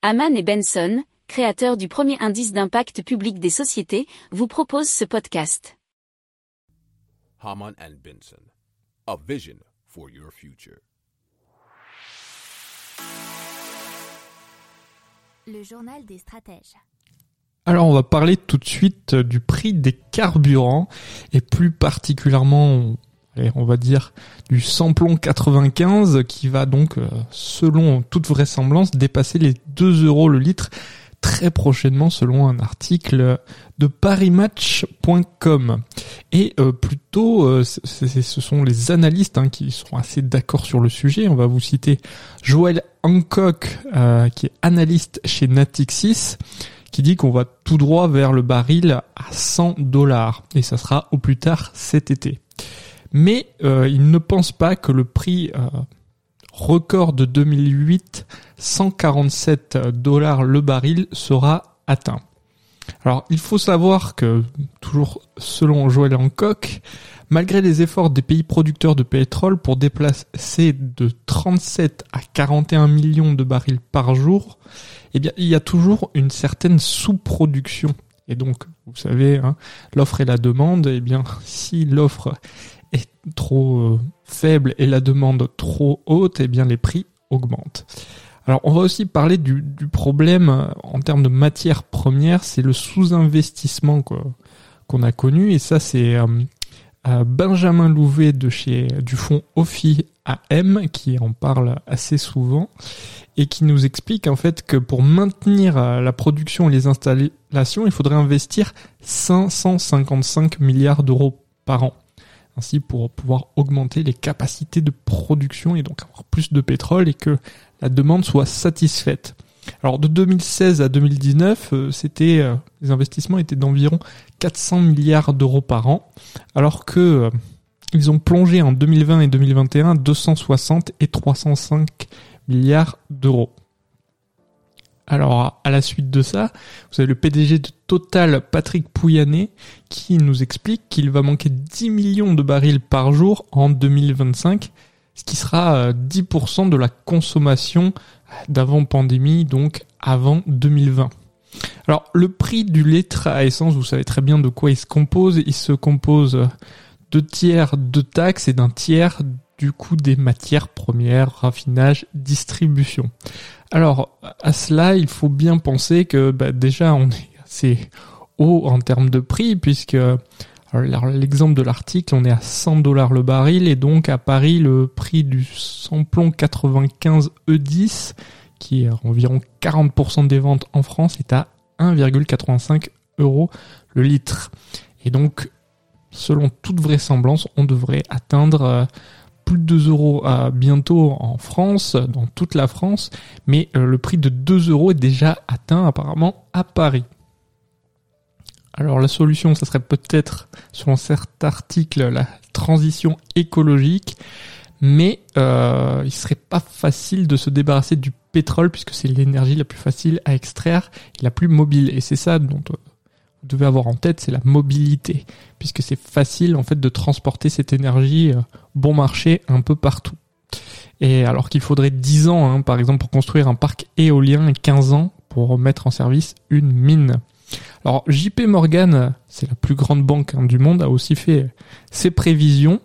Haman et Benson, créateurs du premier indice d'impact public des sociétés, vous proposent ce podcast. Haman and Benson, a vision for your future. Le journal des stratèges. Alors on va parler tout de suite du prix des carburants et plus particulièrement on va dire du samplon 95 qui va donc, euh, selon toute vraisemblance, dépasser les 2 euros le litre très prochainement selon un article de parimatch.com. Et euh, plutôt, euh, ce sont les analystes hein, qui sont assez d'accord sur le sujet. On va vous citer Joël Hancock, qui est analyste chez Natixis, qui dit qu'on va tout droit vers le baril à 100 dollars. Et ça sera au plus tard cet été mais euh, il ne pense pas que le prix euh, record de 2008, 147 dollars le baril, sera atteint. Alors il faut savoir que, toujours selon Joël Hancock, malgré les efforts des pays producteurs de pétrole pour déplacer de 37 à 41 millions de barils par jour, eh bien il y a toujours une certaine sous-production. Et donc, vous savez, hein, l'offre et la demande, eh bien, si l'offre est trop euh, faible et la demande trop haute, eh bien les prix augmentent. Alors on va aussi parler du, problème euh, en termes de matières premières, c'est le sous-investissement qu'on a connu et ça c'est euh, Benjamin Louvet de chez du fonds OFI AM qui en parle assez souvent et qui nous explique en fait que pour maintenir la production et les installations, il faudrait investir 555 milliards d'euros par an ainsi pour pouvoir augmenter les capacités de production et donc avoir plus de pétrole et que la demande soit satisfaite. Alors de 2016 à 2019, euh, c'était euh, les investissements étaient d'environ 400 milliards d'euros par an, alors que euh, ont plongé en 2020 et 2021 260 et 305 milliards d'euros. Alors, à la suite de ça, vous avez le PDG de Total, Patrick Pouyanné, qui nous explique qu'il va manquer 10 millions de barils par jour en 2025, ce qui sera 10% euh, de la consommation d'avant pandémie, donc avant 2020. Alors, le prix du litre à essence, vous savez très bien de quoi il se compose. Il se compose de tiers de taxes et d'un tiers du coût des matières premières, raffinage, distribution. Alors, à cela, il faut bien penser que bah, déjà, on est assez haut en termes de prix, puisque l'exemple de l'article, on est à 100 dollars le baril, et donc à Paris, le prix du samplon 95 E10, qui est environ 40% des ventes en France, est à 1,85 euros le litre. Et donc, selon toute vraisemblance, on devrait atteindre euh, plus de 2 euros à bientôt en France, dans toute la France, mais euh, le prix de 2 euros est déjà atteint apparemment à Paris. Alors la solution, ça serait peut-être, selon certains articles, la transition écologique, mais euh, il serait pas facile de se débarrasser du pétrole puisque c'est l'énergie la plus facile à extraire la plus mobile. Et c'est ça dont euh, devez avoir en tête, c'est la mobilité, puisque c'est facile en fait de transporter cette énergie euh, bon marché un peu partout. Et alors qu'il faudrait 10 ans, hein, par exemple, pour construire un parc éolien et 15 ans pour mettre en service une mine. Alors JP Morgan, c'est la plus grande banque hein, du monde, a aussi fait ses prévisions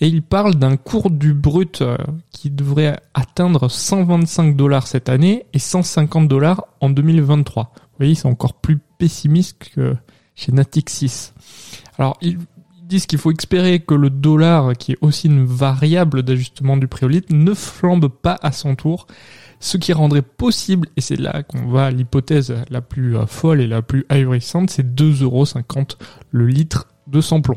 et il parle d'un cours du brut euh, qui devrait atteindre 125 dollars cette année et 150 dollars en 2023. Vous voyez, c'est encore plus pessimiste que chez Natixis. Alors, ils disent qu'il faut espérer que le dollar, qui est aussi une variable d'ajustement du prix au litre, ne flambe pas à son tour, ce qui rendrait possible, et c'est là qu'on va à l'hypothèse la plus euh, folle et la plus ahurissante, c'est 2,50€ le litre de samplon.